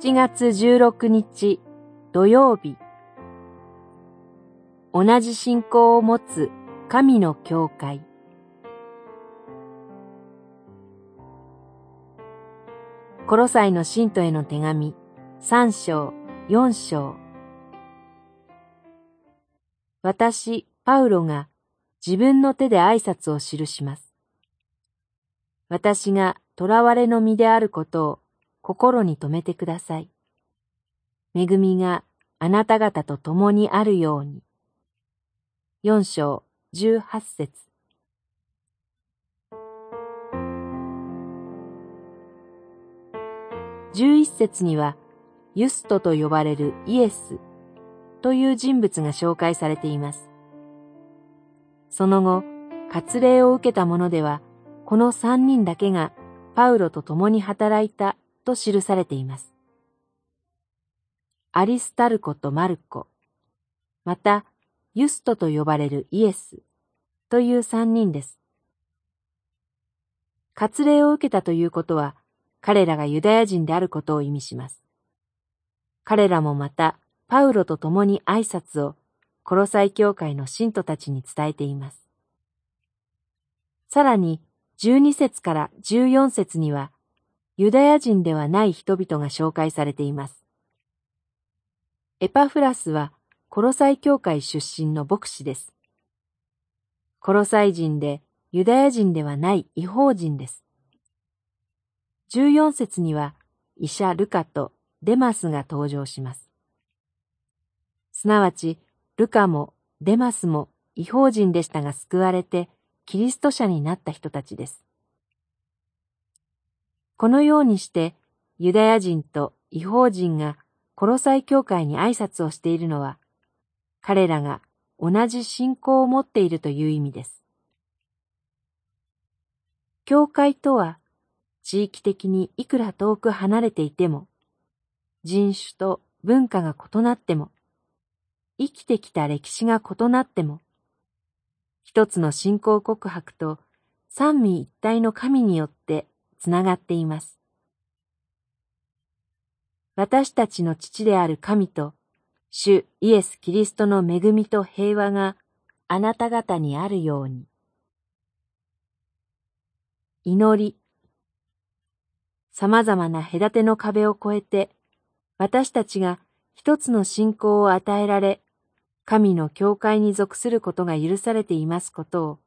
7月16日土曜日。同じ信仰を持つ神の教会。コロサイの信徒への手紙3章4章。私、パウロが自分の手で挨拶を記します。私が囚われの身であることを心に留めてください。恵みがあなた方と共にあるように。四章十八節十一節には、ユストと呼ばれるイエスという人物が紹介されています。その後、割礼を受けた者では、この三人だけがパウロと共に働いたと記されています。アリスタルコとマルコ、またユストと呼ばれるイエスという三人です。割礼を受けたということは、彼らがユダヤ人であることを意味します。彼らもまた、パウロと共に挨拶を、コロサイ教会の信徒たちに伝えています。さらに、12節から14節には、ユダヤ人ではない人々が紹介されています。エパフラスはコロサイ教会出身の牧師です。コロサイ人でユダヤ人ではない違法人です。14節には医者ルカとデマスが登場します。すなわち、ルカもデマスも違法人でしたが救われてキリスト者になった人たちです。このようにして、ユダヤ人と違法人がコロサイ教会に挨拶をしているのは、彼らが同じ信仰を持っているという意味です。教会とは、地域的にいくら遠く離れていても、人種と文化が異なっても、生きてきた歴史が異なっても、一つの信仰告白と三位一体の神によってつながっています。私たちの父である神と、主イエス・キリストの恵みと平和があなた方にあるように。祈り。様々な隔ての壁を越えて、私たちが一つの信仰を与えられ、神の教会に属することが許されていますことを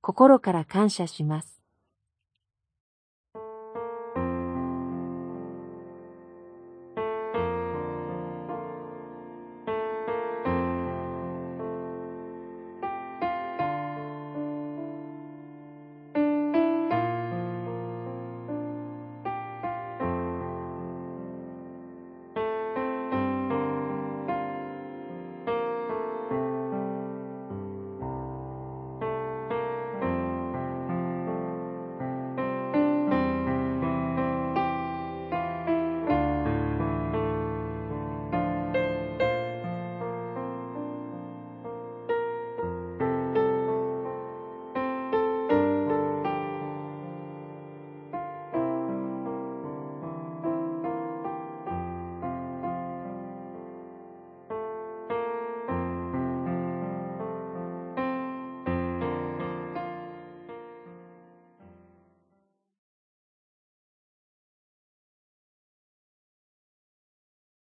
心から感謝します。